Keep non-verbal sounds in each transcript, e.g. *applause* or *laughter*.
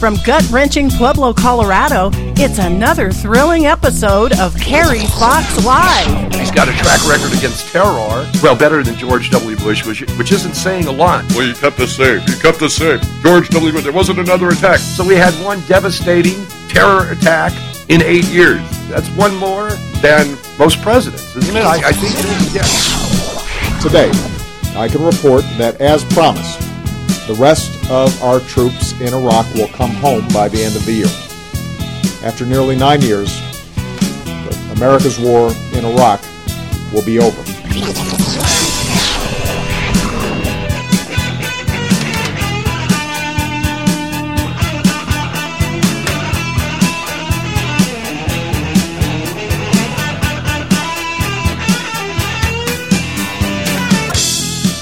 From gut wrenching Pueblo, Colorado, it's another thrilling episode of Kerry Fox Live. He's got a track record against terror. Well, better than George W. Bush, which, which isn't saying a lot. Well, you kept us safe. You kept us safe. George W. Bush, there wasn't another attack. So we had one devastating terror attack in eight years. That's one more than most presidents, isn't it? I, I think it is, yes. Today, I can report that, as promised, the rest of our troops in Iraq will come home by the end of the year. After nearly nine years, America's war in Iraq will be over.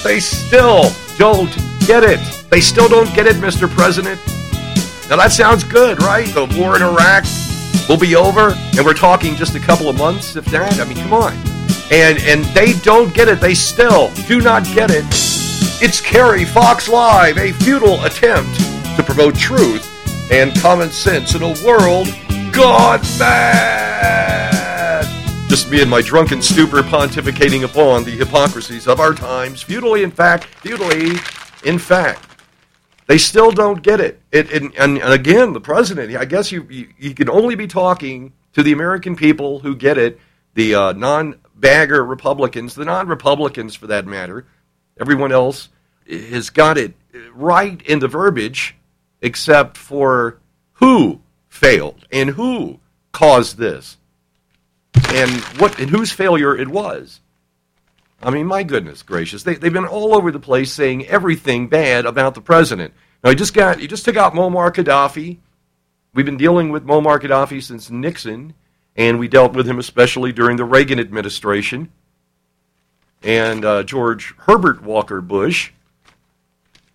They still don't get it. They still don't get it, Mr. President. Now that sounds good, right? The war in Iraq will be over, and we're talking just a couple of months, if that. I mean, come on. And and they don't get it. They still do not get it. It's Kerry Fox Live, a futile attempt to promote truth and common sense in a world gone mad. Just me and my drunken stupor pontificating upon the hypocrisies of our times, futilely in fact, futilely in fact. They still don't get it. it, it and, and, again, the president, I guess you, you, you, can only be talking to the American people who get it, the uh, non bagger Republicans, the non Republicans for that matter. Everyone else has got it right in the verbiage, except for who failed and who caused this and what and whose failure it was. I mean, my goodness gracious, they, they've been all over the place saying everything bad about the president. Now, he just got he just took out Muammar Gaddafi. We've been dealing with Muammar Gaddafi since Nixon, and we dealt with him especially during the Reagan administration and uh, George Herbert Walker Bush.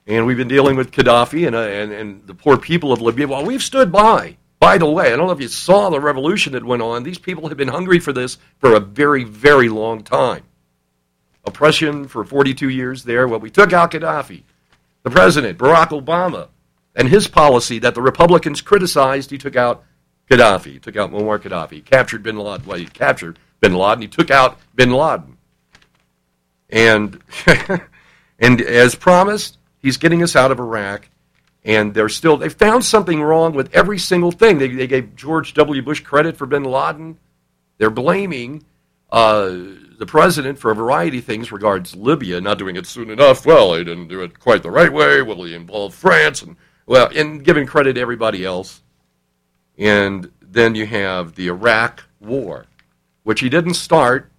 And we've been dealing with Gaddafi and, uh, and, and the poor people of Libya. Well, we've stood by. By the way, I don't know if you saw the revolution that went on. These people have been hungry for this for a very, very long time. Oppression for 42 years there. Well, we took out Gaddafi. The president, Barack Obama, and his policy that the Republicans criticized, he took out Gaddafi. He took out Muammar Gaddafi. He captured bin Laden. Well, he captured bin Laden. He took out bin Laden. And, *laughs* and as promised, he's getting us out of Iraq and they're still they found something wrong with every single thing. They, they gave George W. Bush credit for Bin Laden. They're blaming uh, the president for a variety of things regards Libya not doing it soon enough. Well, he didn't do it quite the right way. Well, he involved France and well, and giving credit to everybody else. And then you have the Iraq War, which he didn't start,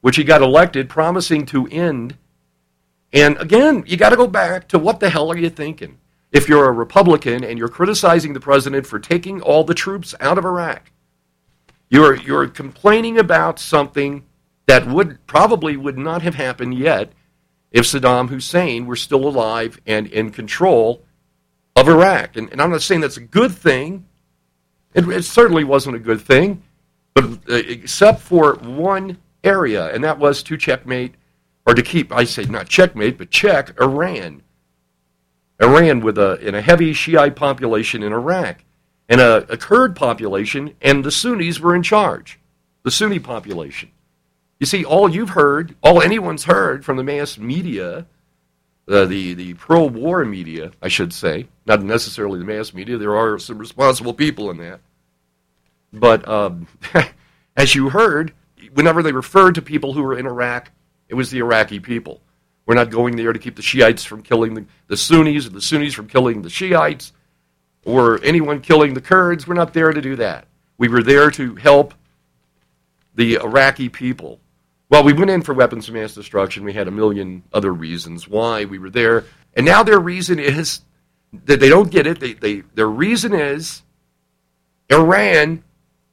which he got elected promising to end. And again, you got to go back to what the hell are you thinking? if you're a Republican and you're criticizing the president for taking all the troops out of Iraq, you're, you're complaining about something that would probably would not have happened yet if Saddam Hussein were still alive and in control of Iraq. And, and I'm not saying that's a good thing. It, it certainly wasn't a good thing, but uh, except for one area, and that was to checkmate, or to keep, I say not checkmate, but check Iran. Iran with a, in a heavy Shiite population in Iraq and a, a Kurd population, and the Sunnis were in charge, the Sunni population. You see, all you've heard, all anyone's heard from the mass media, uh, the, the pro war media, I should say, not necessarily the mass media, there are some responsible people in that. But um, *laughs* as you heard, whenever they referred to people who were in Iraq, it was the Iraqi people. We're not going there to keep the Shiites from killing the, the Sunnis or the Sunnis from killing the Shiites or anyone killing the Kurds. We're not there to do that. We were there to help the Iraqi people. Well, we went in for weapons of mass destruction. We had a million other reasons why we were there. And now their reason is that they don't get it. They, they, their reason is Iran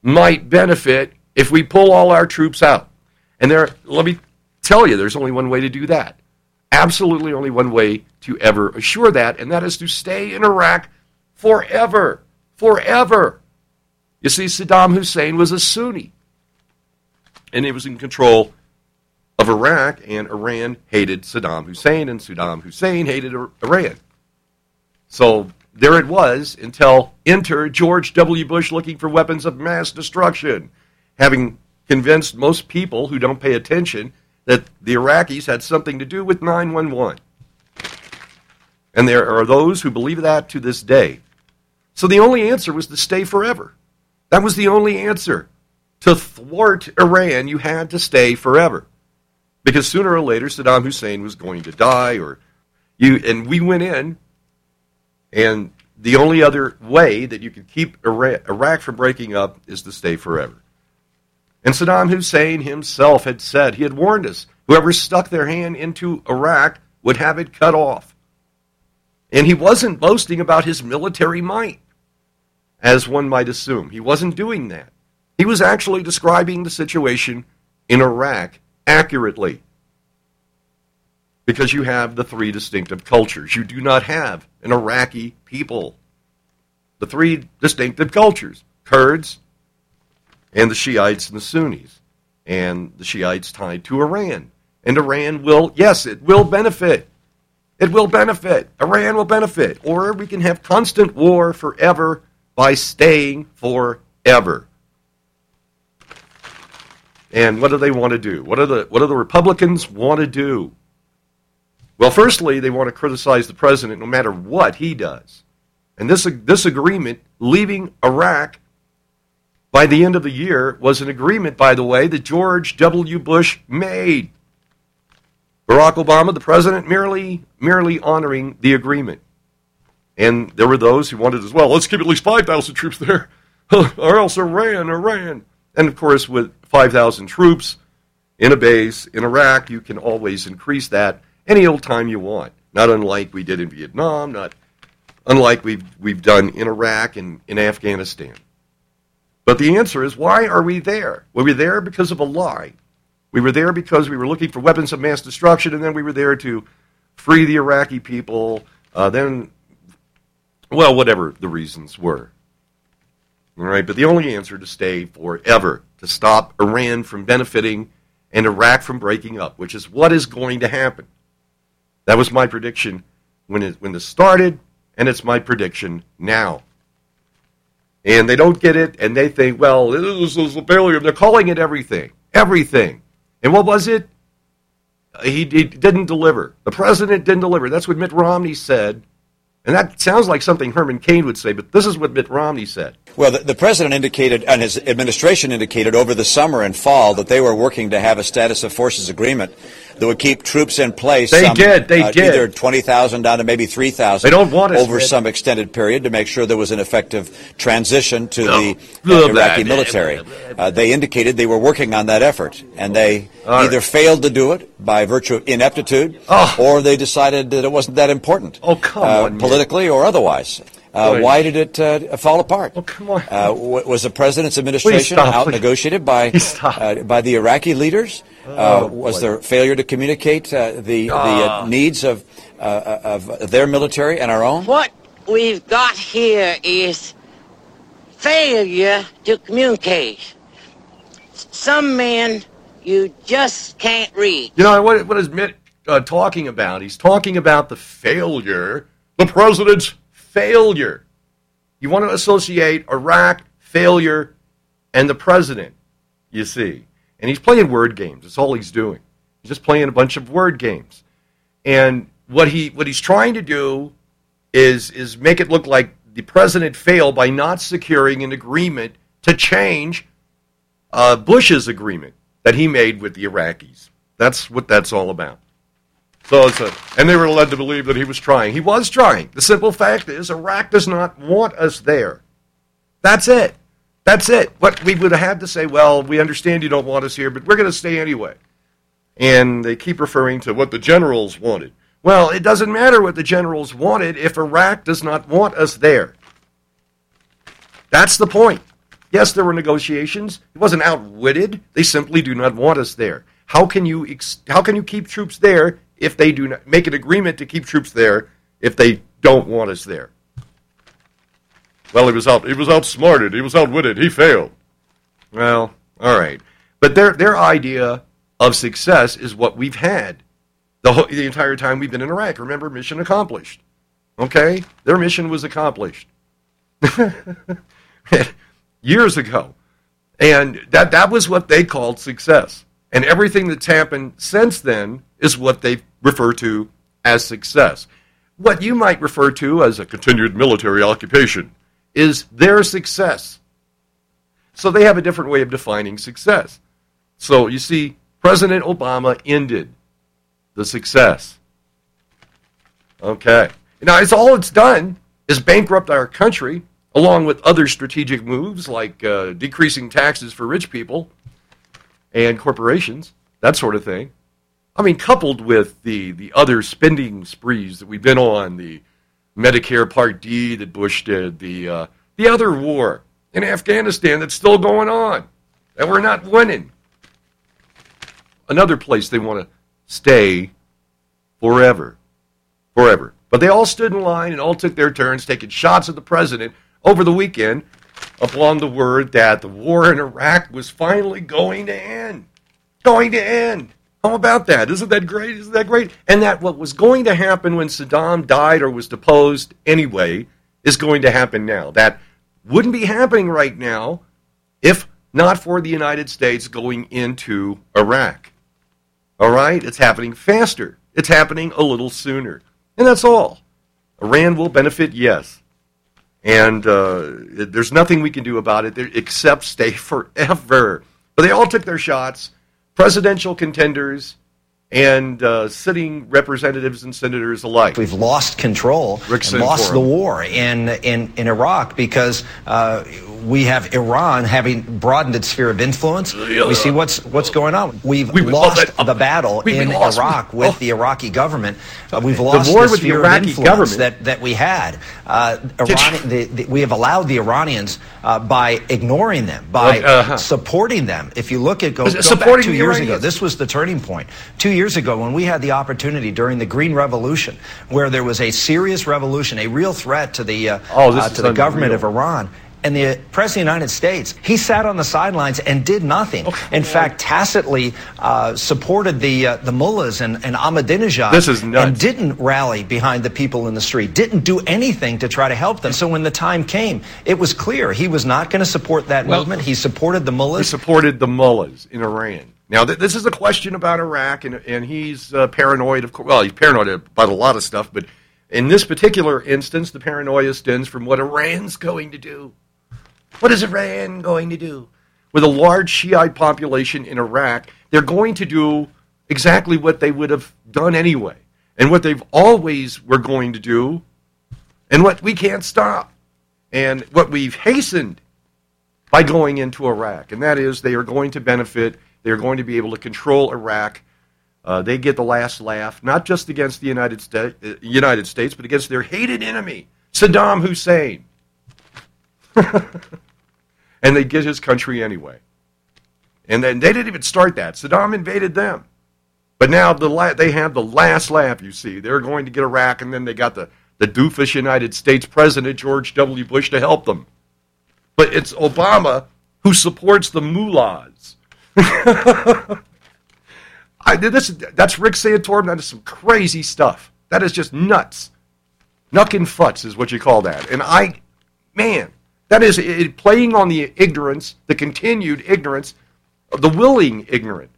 might benefit if we pull all our troops out. And there, let me tell you, there's only one way to do that absolutely only one way to ever assure that, and that is to stay in Iraq forever. Forever. You see, Saddam Hussein was a Sunni, and he was in control of Iraq, and Iran hated Saddam Hussein, and Saddam Hussein hated Iran. So there it was until enter George W. Bush looking for weapons of mass destruction, having convinced most people who don't pay attention that the Iraqis had something to do with 911. And there are those who believe that to this day. So the only answer was to stay forever. That was the only answer. To thwart Iran, you had to stay forever. Because sooner or later Saddam Hussein was going to die or you and we went in and the only other way that you could keep Iraq from breaking up is to stay forever. And Saddam Hussein himself had said, he had warned us, whoever stuck their hand into Iraq would have it cut off. And he wasn't boasting about his military might, as one might assume. He wasn't doing that. He was actually describing the situation in Iraq accurately. Because you have the three distinctive cultures. You do not have an Iraqi people. The three distinctive cultures Kurds, and the Shiites and the Sunnis. And the Shiites tied to Iran. And Iran will, yes, it will benefit it will benefit. Iran will benefit. Or we can have constant war forever by staying forever. And what do they want to do? What, are the, what do the Republicans want to do? Well, firstly, they want to criticize the president no matter what he does. And this, this agreement, leaving Iraq by the end of the year, was an agreement, by the way, that George W. Bush made. Barack Obama, the president, merely merely honoring the agreement. And there were those who wanted as well. Let's keep at least 5,000 troops there, *laughs* or else Iran, Iran. And of course, with 5,000 troops in a base in Iraq, you can always increase that any old time you want. Not unlike we did in Vietnam, not unlike we've, we've done in Iraq and in Afghanistan. But the answer is why are we there? Well, we're there because of a lie. We were there because we were looking for weapons of mass destruction, and then we were there to free the Iraqi people. Uh, then, well, whatever the reasons were. All right, but the only answer to stay forever, to stop Iran from benefiting and Iraq from breaking up, which is what is going to happen. That was my prediction when it when this started, and it's my prediction now. And they don't get it, and they think, well, this is a failure. They're calling it everything, everything. And what was it? He, he didn't deliver. The president didn't deliver. That's what Mitt Romney said. And that sounds like something Herman Cain would say, but this is what Mitt Romney said. Well, the, the, president indicated, and his administration indicated over the summer and fall that they were working to have a status of forces agreement that would keep troops in place. They some, did. They uh, did. Either 20,000 down to maybe 3,000. They don't want Over some extended period to make sure there was an effective transition to no. the uh, Iraqi military. Uh, they indicated they were working on that effort, and they All either failed to do it by virtue of ineptitude, oh. or they decided that it wasn't that important. Oh, come uh, on. Politically or otherwise. Uh, why did it uh, fall apart? Oh, come on. Uh, was the president's administration out negotiated by uh, by the Iraqi leaders? Uh, oh, was there failure to communicate uh, the the ah. needs of of their military and our own? What we've got here is failure to communicate. Some men you just can't read. You know what? What is Mitt talking about? He's talking about the failure, the president's failure. You want to associate Iraq, failure, and the president, you see. And he's playing word games. That's all he's doing. He's just playing a bunch of word games. And what he what he's trying to do is is make it look like the president failed by not securing an agreement to change uh, Bush's agreement that he made with the Iraqis. That's what that's all about. So it's a, and they were led to believe that he was trying. He was trying. The simple fact is, Iraq does not want us there. That's it. That's it. What we would have had to say, well, we understand you don't want us here, but we're going to stay anyway. And they keep referring to what the generals wanted. Well, it doesn't matter what the generals wanted if Iraq does not want us there. That's the point. Yes, there were negotiations. It wasn't outwitted. They simply do not want us there. How can you ex- how can you keep troops there if they do not make an agreement to keep troops there if they don't want us there. Well, he was out. He was outsmarted. He was outwitted. He failed. Well, all right, but their their idea of success is what we've had the whole, the entire time we've been in Iraq. Remember, mission accomplished. Okay? Their mission was accomplished *laughs* years ago. And that, that was what they called success. And everything that's happened since then is what they refer to as success. What you might refer to as a continued military occupation is their success. So they have a different way of defining success. So you see, President Obama ended the success. Okay. Now, it's all it's done is bankrupt our country, along with other strategic moves like uh, decreasing taxes for rich people and corporations, that sort of thing. I mean, coupled with the, the other spending sprees that we've been on, the Medicare Part D that Bush did, the, uh, the other war in Afghanistan that's still going on, and we're not winning. Another place they want to stay forever. Forever. But they all stood in line and all took their turns taking shots at the president over the weekend upon the word that the war in Iraq was finally going to end. Going to end. How about that? Isn't that great? Isn't that great? And that what was going to happen when Saddam died or was deposed anyway is going to happen now. That wouldn't be happening right now if not for the United States going into Iraq. All right? It's happening faster. It's happening a little sooner. And that's all. Iran will benefit, yes. And uh, there's nothing we can do about it except stay *laughs* forever. But they all took their shots. Presidential contenders, and uh, sitting representatives and senators alike. We've lost control, lost the war in, in, in Iraq because uh, we have Iran having broadened its sphere of influence. We see what's what's going on. We've we, lost the battle we, in lost, Iraq with oh. the Iraqi government. Uh, we've lost the, war the sphere the of influence government. that, that we had. Uh, Iran, the, the, we have allowed the Iranians uh, by ignoring them, by uh-huh. supporting them. If you look at go, go back two years ago, this was the turning point. Two years ago, when we had the opportunity during the Green Revolution, where there was a serious revolution, a real threat to the uh, oh, uh, to the government of Iran and the President of the United States, he sat on the sidelines and did nothing. Okay. In fact, tacitly uh, supported the uh, the mullahs and, and Ahmadinejad. This is nuts. And didn't rally behind the people in the street. Didn't do anything to try to help them. So when the time came, it was clear he was not going to support that well, movement. He supported the mullahs. He supported the mullahs in Iran. Now, th- this is a question about Iraq, and, and he's uh, paranoid, of course. Well, he's paranoid about a lot of stuff, but in this particular instance, the paranoia stems from what Iran's going to do. What is Iran going to do? With a large Shiite population in Iraq, they're going to do exactly what they would have done anyway, and what they've always were going to do, and what we can't stop, and what we've hastened by going into Iraq, and that is they are going to benefit. They are going to be able to control Iraq. Uh, they get the last laugh, not just against the United, Sta- uh, United States, but against their hated enemy, Saddam Hussein. *laughs* and they get his country anyway. And then they didn't even start that. Saddam invaded them. But now the la- they have the last laugh, you see. They're going to get Iraq, and then they got the, the doofus United States President George W. Bush to help them. But it's Obama who supports the mullahs. *laughs* I, this, that's Rick Santorum. That is some crazy stuff. That is just nuts. Nuck and futz is what you call that. And I, man, that is it, playing on the ignorance, the continued ignorance of the willing ignorant,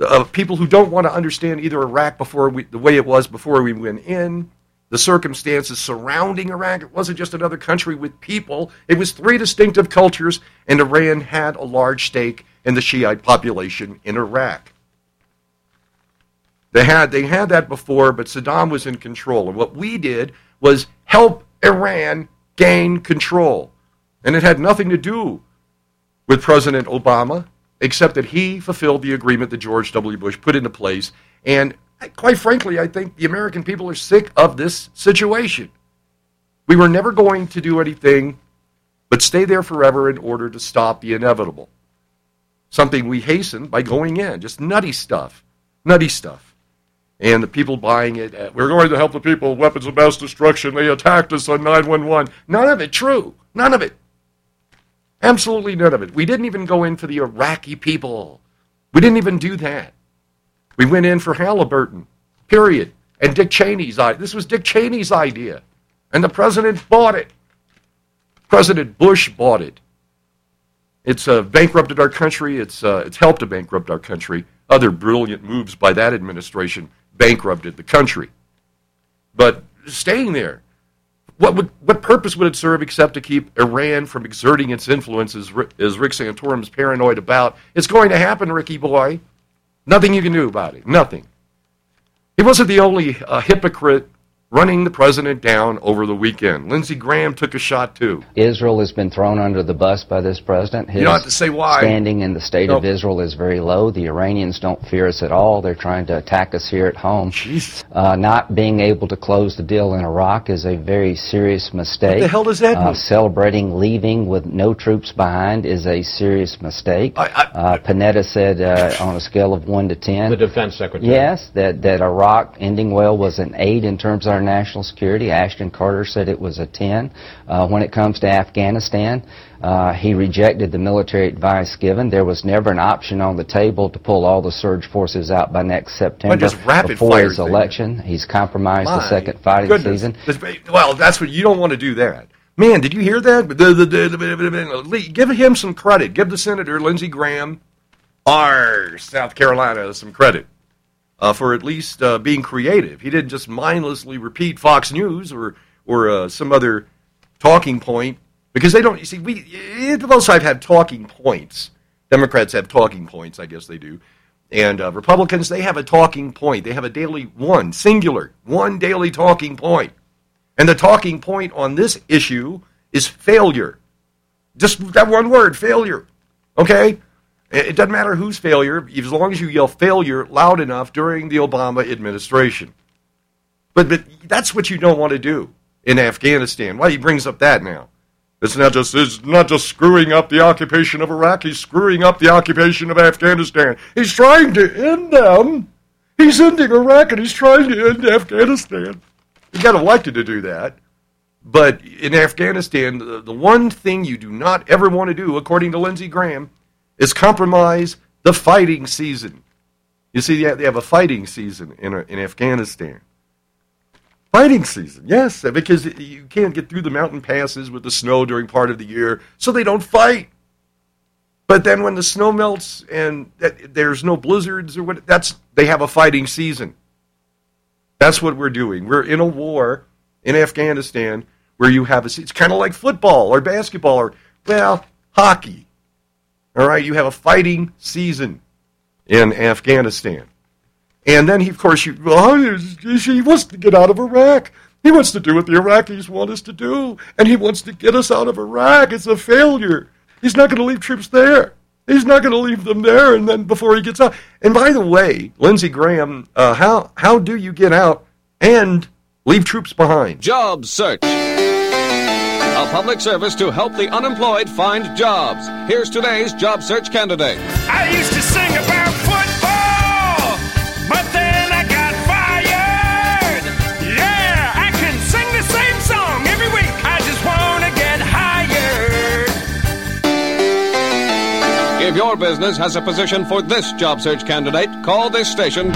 of people who don't want to understand either Iraq before we, the way it was before we went in, the circumstances surrounding Iraq. It wasn't just another country with people. It was three distinctive cultures, and Iran had a large stake in the Shiite population in Iraq. They had, they had that before, but Saddam was in control. And what we did was help Iran gain control. And it had nothing to do with President Obama, except that he fulfilled the agreement that George W. Bush put into place. And quite frankly, I think the American people are sick of this situation. We were never going to do anything but stay there forever in order to stop the inevitable. Something we hastened by going in, just nutty stuff. Nutty stuff and the people buying it. Uh, We're going to help the people, weapons of mass destruction. They attacked us on 911. None of it true. None of it. Absolutely none of it. We didn't even go in for the Iraqi people. We didn't even do that. We went in for Halliburton, period. and Dick Cheney's idea. This was Dick Cheney's idea, and the president bought it. President Bush bought it. It's uh, bankrupted our country. It's uh, it's helped to bankrupt our country. Other brilliant moves by that administration bankrupted the country. But staying there, what would what purpose would it serve except to keep Iran from exerting its influence, as, as Rick Santorum's paranoid about? It's going to happen, Ricky boy. Nothing you can do about it. Nothing. He wasn't the only uh, hypocrite running the president down over the weekend. Lindsey Graham took a shot too. Israel has been thrown under the bus by this president. His you don't have to say why. Standing in the state nope. of Israel is very low. The Iranians don't fear us at all. They're trying to attack us here at home. Uh, not being able to close the deal in Iraq is a very serious mistake. What the hell does that uh, mean? Celebrating leaving with no troops behind is a serious mistake. I, I, uh, Panetta said uh, on a scale of 1 to 10. The defense secretary. Yes, that, that Iraq ending well was an 8 in terms of our national security. Ashton Carter said it was a 10. Uh, when it comes to Afghanistan, uh, he rejected the military advice given. There was never an option on the table to pull all the surge forces out by next September before his election. Thing. He's compromised My the second fighting goodness. season. Well, that's what you don't want to do that. Man, did you hear that? Give him some credit. Give the Senator Lindsey Graham, our South Carolina, some credit uh, for at least uh, being creative. He didn't just mindlessly repeat Fox News or or uh, some other talking point because they don't. You see, we both sides have talking points. Democrats have talking points, I guess they do, and uh, Republicans they have a talking point. They have a daily one singular one daily talking point, and the talking point on this issue is failure. Just that one word, failure. Okay. It doesn't matter whose failure, as long as you yell failure loud enough during the Obama administration. But, but that's what you don't want to do in Afghanistan. Why he brings up that now? It's not just it's not just screwing up the occupation of Iraq. He's screwing up the occupation of Afghanistan. He's trying to end them. He's ending Iraq and he's trying to end Afghanistan. He got elected to do that. But in Afghanistan, the, the one thing you do not ever want to do, according to Lindsey Graham, is compromise the fighting season. You see, they have a fighting season in, in Afghanistan. Fighting season, yes, because you can't get through the mountain passes with the snow during part of the year, so they don't fight. But then when the snow melts and there's no blizzards or what, that's they have a fighting season. That's what we're doing. We're in a war in Afghanistan where you have a. It's kind of like football or basketball or well hockey. All right, you have a fighting season in Afghanistan. And then, he, of course, you, well, he wants to get out of Iraq. He wants to do what the Iraqis want us to do, and he wants to get us out of Iraq. It's a failure. He's not going to leave troops there. He's not going to leave them there, and then before he gets out. And by the way, Lindsey Graham, uh, how how do you get out and leave troops behind? Job search a public service to help the unemployed find jobs. Here's today's job search candidate. I used to sing about football, but then I got fired. Yeah, I can sing the same song every week. I just want to get hired. If your business has a position for this job search candidate, call this station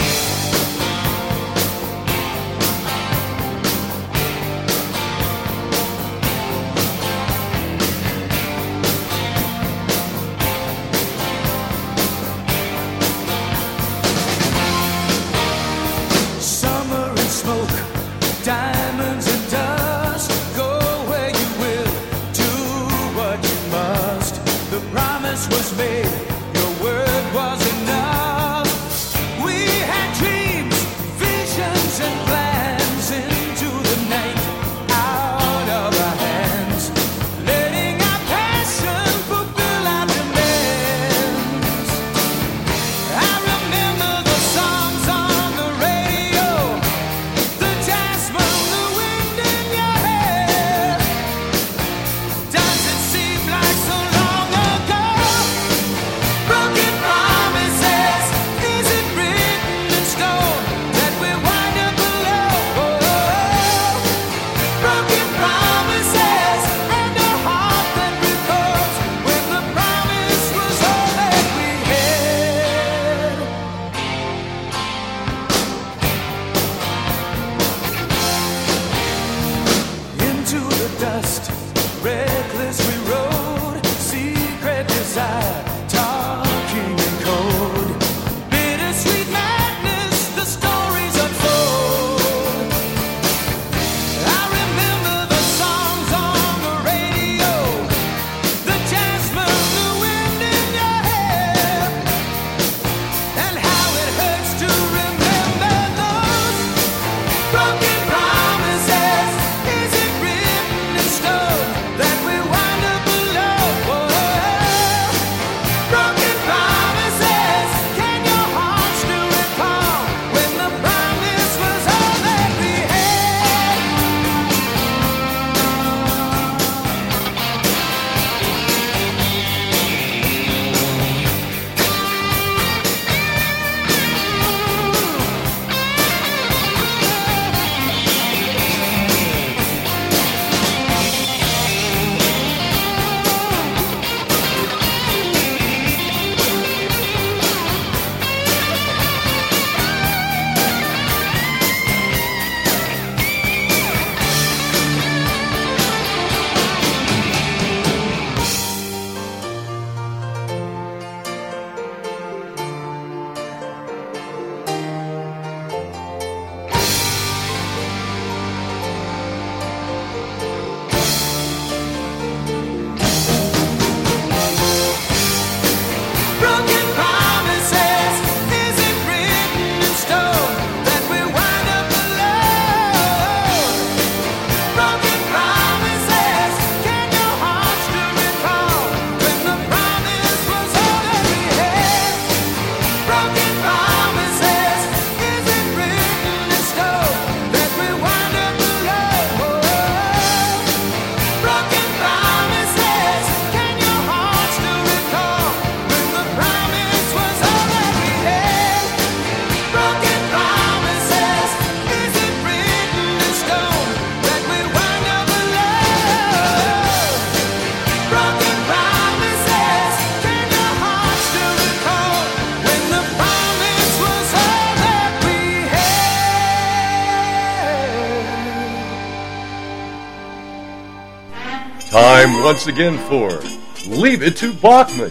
once again for Leave It to Bachmann,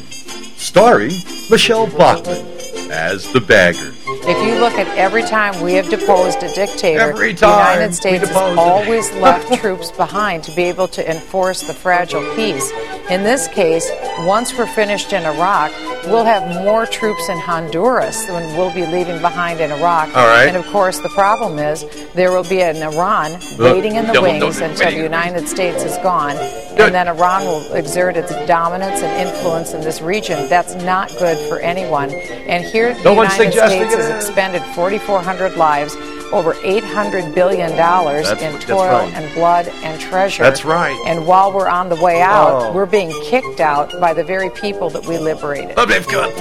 starring Michelle Bachmann as the bagger. If you look at every time we have deposed a dictator, Every the United States has always left *laughs* troops behind to be able to enforce the fragile peace. In this case, once we're finished in Iraq, we'll have more troops in Honduras than we'll be leaving behind in Iraq. All right. And of course, the problem is there will be an Iran waiting in the wings until waiting. the United States is gone, and then Iran will exert its dominance and influence in this region. That's not good for anyone. And here, No the United States has expended 4,400 lives, over $800 billion That's- in toil right. and blood and treasure. That's right. And while we're on the way out, Oh. we're being kicked out by the very people that we liberated. They've got-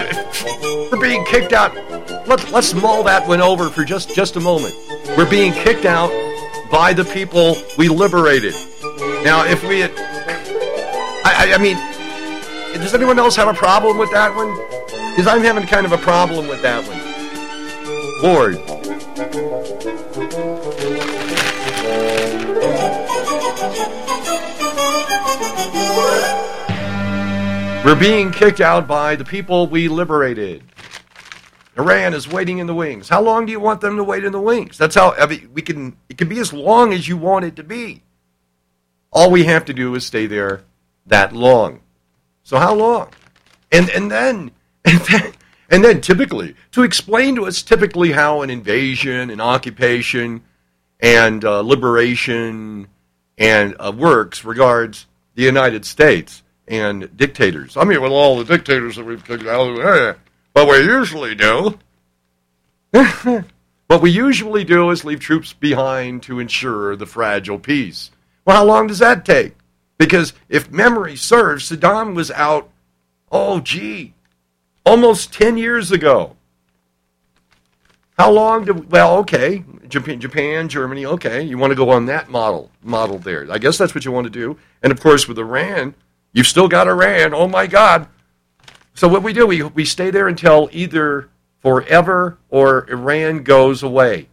We're being kicked out. Let, let's mull that one over for just, just a moment. We're being kicked out by the people we liberated. Now, if we had. I, I, I mean, does anyone else have a problem with that one? Because I'm having kind of a problem with that one. Lord. *laughs* We're being kicked out by the people we liberated. Iran is waiting in the wings. How long do you want them to wait in the wings? That's how I mean, we can. It can be as long as you want it to be. All we have to do is stay there that long. So how long? And and then *laughs* and then and then typically to explain to us typically how an invasion, an occupation, and uh, liberation and uh, works regards the United States and dictators. I mean, with all the dictators that we've kicked out, eh, what we usually do, *laughs* what we usually do is leave troops behind to ensure the fragile peace. Well, how long does that take? Because if memory serves, Saddam was out, oh, gee, almost 10 years ago. How long do well? Okay, Japan, Japan, Germany. Okay, you want to go on that model model there? I guess that's what you want to do. And of course, with Iran, you've still got Iran. Oh my God! So what we do, we we stay there until either forever or Iran goes away.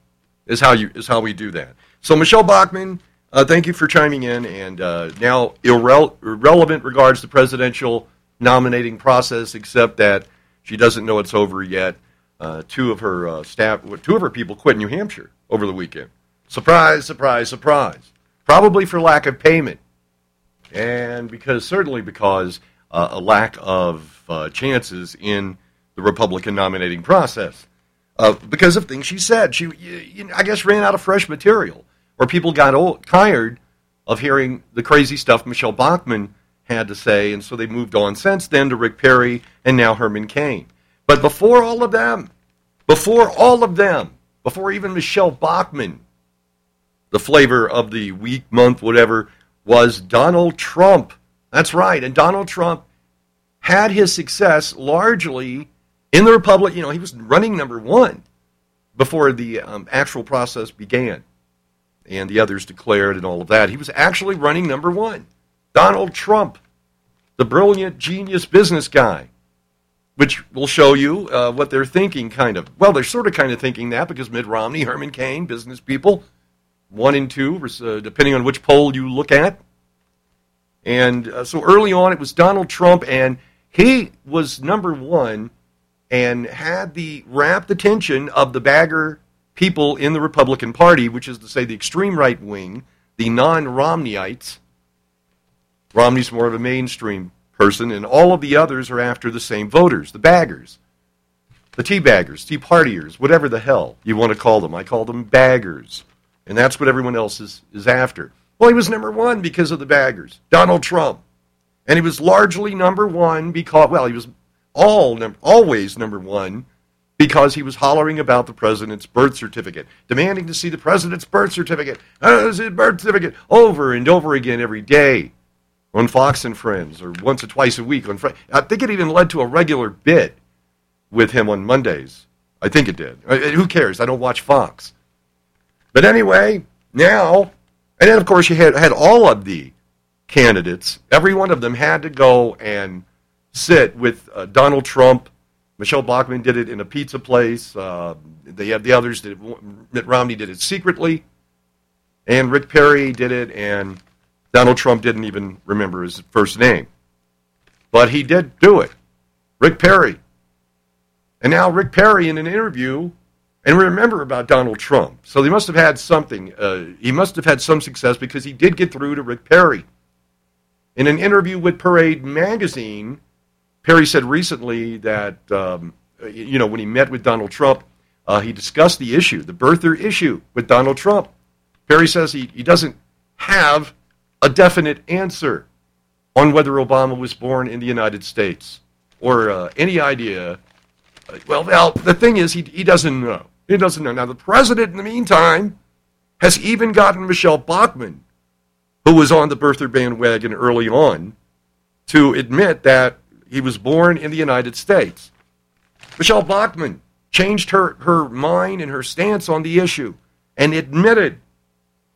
Is how you is how we do that. So Michelle Bachmann, Uh, thank you for chiming in. And uh, now, irre- irrelevant regards the presidential nominating process, except that she doesn't know it's over yet. Uh, two of her uh, staff, two of her people quit New Hampshire over the weekend. Surprise, surprise, surprise. Probably for lack of payment, and because certainly because uh, a lack of uh, chances in the Republican nominating process. Uh, because of things she said, she, you, you, I guess, ran out of fresh material, or people got old, tired of hearing the crazy stuff Michelle Bachmann had to say, and so they moved on since then to Rick Perry and now Herman Cain. But before all of them, before all of them, before even Michelle Bachmann, the flavor of the week, month, whatever, was Donald Trump. That's right. And Donald Trump had his success largely in the Republic. You know, he was running number one before the um, actual process began and the others declared and all of that. He was actually running number one. Donald Trump, the brilliant, genius business guy, which will show you uh, what they're thinking, kind of. Well, they're sort of kind of thinking that because Mitt Romney, Herman Cain, business people, one and two, uh, depending on which poll you look at. And uh, so early on, it was Donald Trump, and he was number one and had the rapt attention of the bagger people in the Republican Party, which is to say the extreme right wing, the non Romneyites. Romney's more of a mainstream person, and all of the others are after the same voters, the baggers, the tea baggers, tea partiers, whatever the hell you want to call them. I call them baggers. And that's what everyone else is, is after. Well, he was number one because of the baggers, Donald Trump. And he was largely number one because, well, he was all num- always number one because he was hollering about the president's birth certificate, demanding to see the president's birth certificate, his birth certificate, over and over again every day on Fox and Friends, or once or twice a week on Friday. I think it even led to a regular bit with him on Mondays. I think it did. Who cares? I don't watch Fox. But anyway, now, and then of course you had, had all of the candidates. Every one of them had to go and sit with uh, Donald Trump. Michelle Bachmann did it in a pizza place. Uh, they had the others. Mitt Romney did it secretly, and Rick Perry did it, and Donald Trump didn't even remember his first name, but he did do it. Rick Perry. And now Rick Perry, in an interview, and remember about Donald Trump. So he must have had something. Uh, he must have had some success because he did get through to Rick Perry. In an interview with Parade magazine, Perry said recently that, um, you know, when he met with Donald Trump, uh, he discussed the issue, the birther issue with Donald Trump. Perry says he, he doesn't have a definite answer on whether Obama was born in the United States or uh, any idea. Uh, well, well, the thing is, he, he doesn't know. He doesn't know. Now, the president, in the meantime, has even gotten Michelle Bachmann, who was on the birther bandwagon early on, to admit that he was born in the United States. Michelle Bachmann changed her, her mind and her stance on the issue and admitted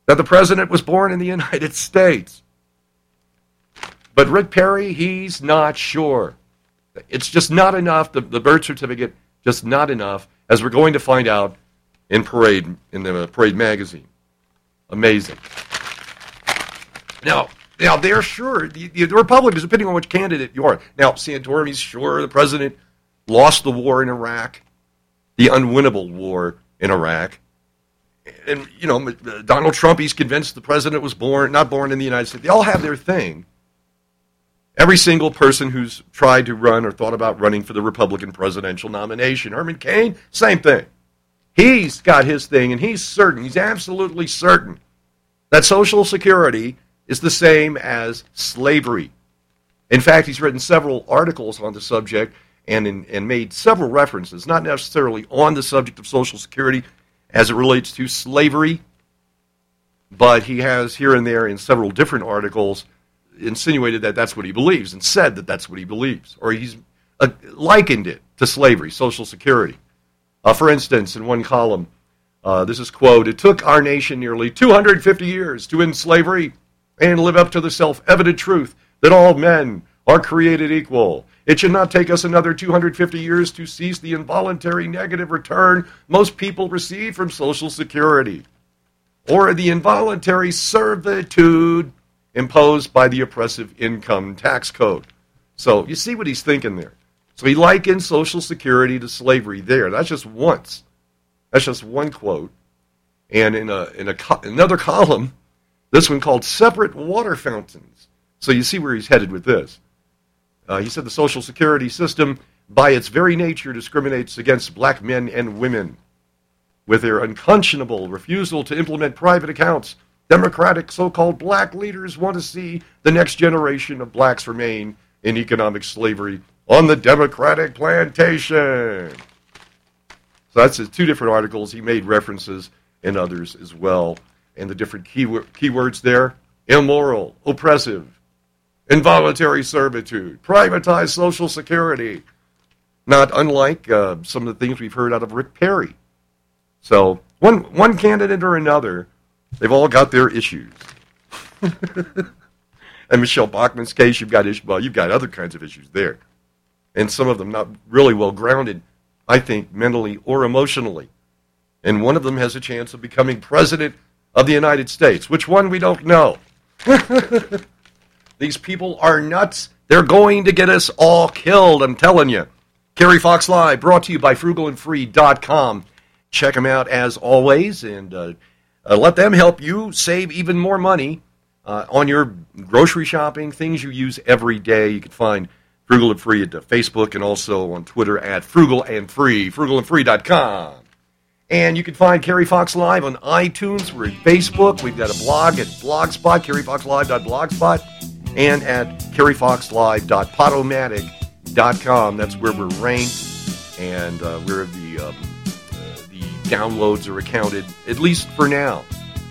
that the president was born in the United *laughs* States. But Rick Perry, he's not sure. It's just not enough. The, the birth certificate, just not enough as we're going to find out in Parade, in the Parade magazine. Amazing. Now, now they're sure, the, the Republicans, depending on which candidate you are. Now, Santorum, he's sure the president lost the war in Iraq, the unwinnable war in Iraq. And, you know, Donald Trump, he's convinced the president was born, not born in the United States. They all have their thing. Every single person who's tried to run or thought about running for the Republican presidential nomination, Herman Cain, same thing. He's got his thing, and he's certain, he's absolutely certain that Social Security is the same as slavery. In fact, he's written several articles on the subject and, in, and made several references, not necessarily on the subject of Social Security as it relates to slavery, but he has here and there in several different articles insinuated that that's what he believes and said that that's what he believes, or he's uh, likened it to slavery, Social Security. Uh, for instance, in one column, uh, this is quote: "It took our nation nearly 250 years to end slavery and live up to the self-evident truth that all men are created equal. It should not take us another 250 years to cease the involuntary negative return most people receive from Social Security." or the involuntary servitude imposed by the oppressive income tax code. So you see what he's thinking there. So he likens Social Security to slavery there. That's just once. That's just one quote. And in, a, in a another column, this one called Separate Water Fountains. So you see where he's headed with this. Uh, he said the Social Security system, by its very nature, discriminates against black men and women. With their unconscionable refusal to implement private accounts, Democratic so called black leaders want to see the next generation of blacks remain in economic slavery on the Democratic plantation. So that's his two different articles. He made references in others as well. And the different keyword, keywords there immoral, oppressive, involuntary servitude, privatized Social Security. Not unlike uh, some of the things we've heard out of Rick Perry. So, one, one candidate or another, they've all got their issues. *laughs* and Michele Bachmann's case, you've got issues. Well, you've got other kinds of issues there, and some of them not really well grounded, I think, mentally or emotionally. And one of them has a chance of becoming president of the United States. Which one we don't know. *laughs* These people are nuts. They're going to get us all killed. I'm telling you. Kerry Fox Live, brought to you by FrugalAndFree.com. Check them out as always, and uh, uh, let them help you save even more money uh, on your grocery shopping, things you use every day. You can find Frugal and Free at Facebook and also on Twitter at Frugal and Free, frugalandfree.com. And you can find Kerry Fox Live on iTunes. We're at Facebook. We've got a blog at Blogspot, kerryfoxlive.blogspot, and at kerryfoxlive.podomatic.com. That's where we're ranked and uh, where the, um, downloads are accounted, at least for now.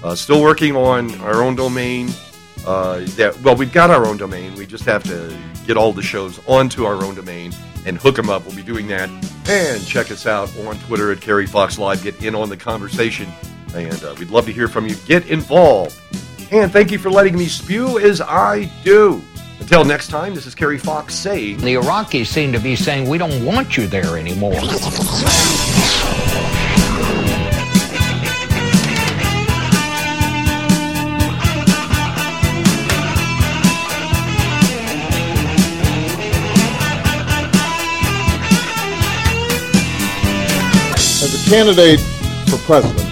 Uh, still working on our own domain. Uh, that well, we've got our own domain. We just have to get all the shows onto our own domain and hook them up. We'll be doing that. And check us out on Twitter at Kerry Fox Live. Get in on the conversation, and uh, we'd love to hear from you. Get involved. And thank you for letting me spew as I do. Until next time, this is Kerry Fox saying. The Iraqis seem to be saying, we don't want you there anymore. *laughs* candidate for president,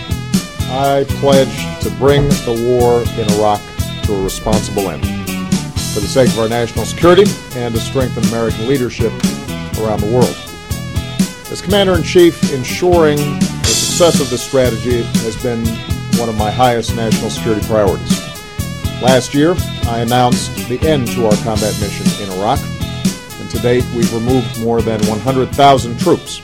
I pledge to bring the war in Iraq to a responsible end for the sake of our national security and to strengthen American leadership around the world. As Commander in Chief, ensuring the success of this strategy has been one of my highest national security priorities. Last year, I announced the end to our combat mission in Iraq, and to date, we've removed more than 100,000 troops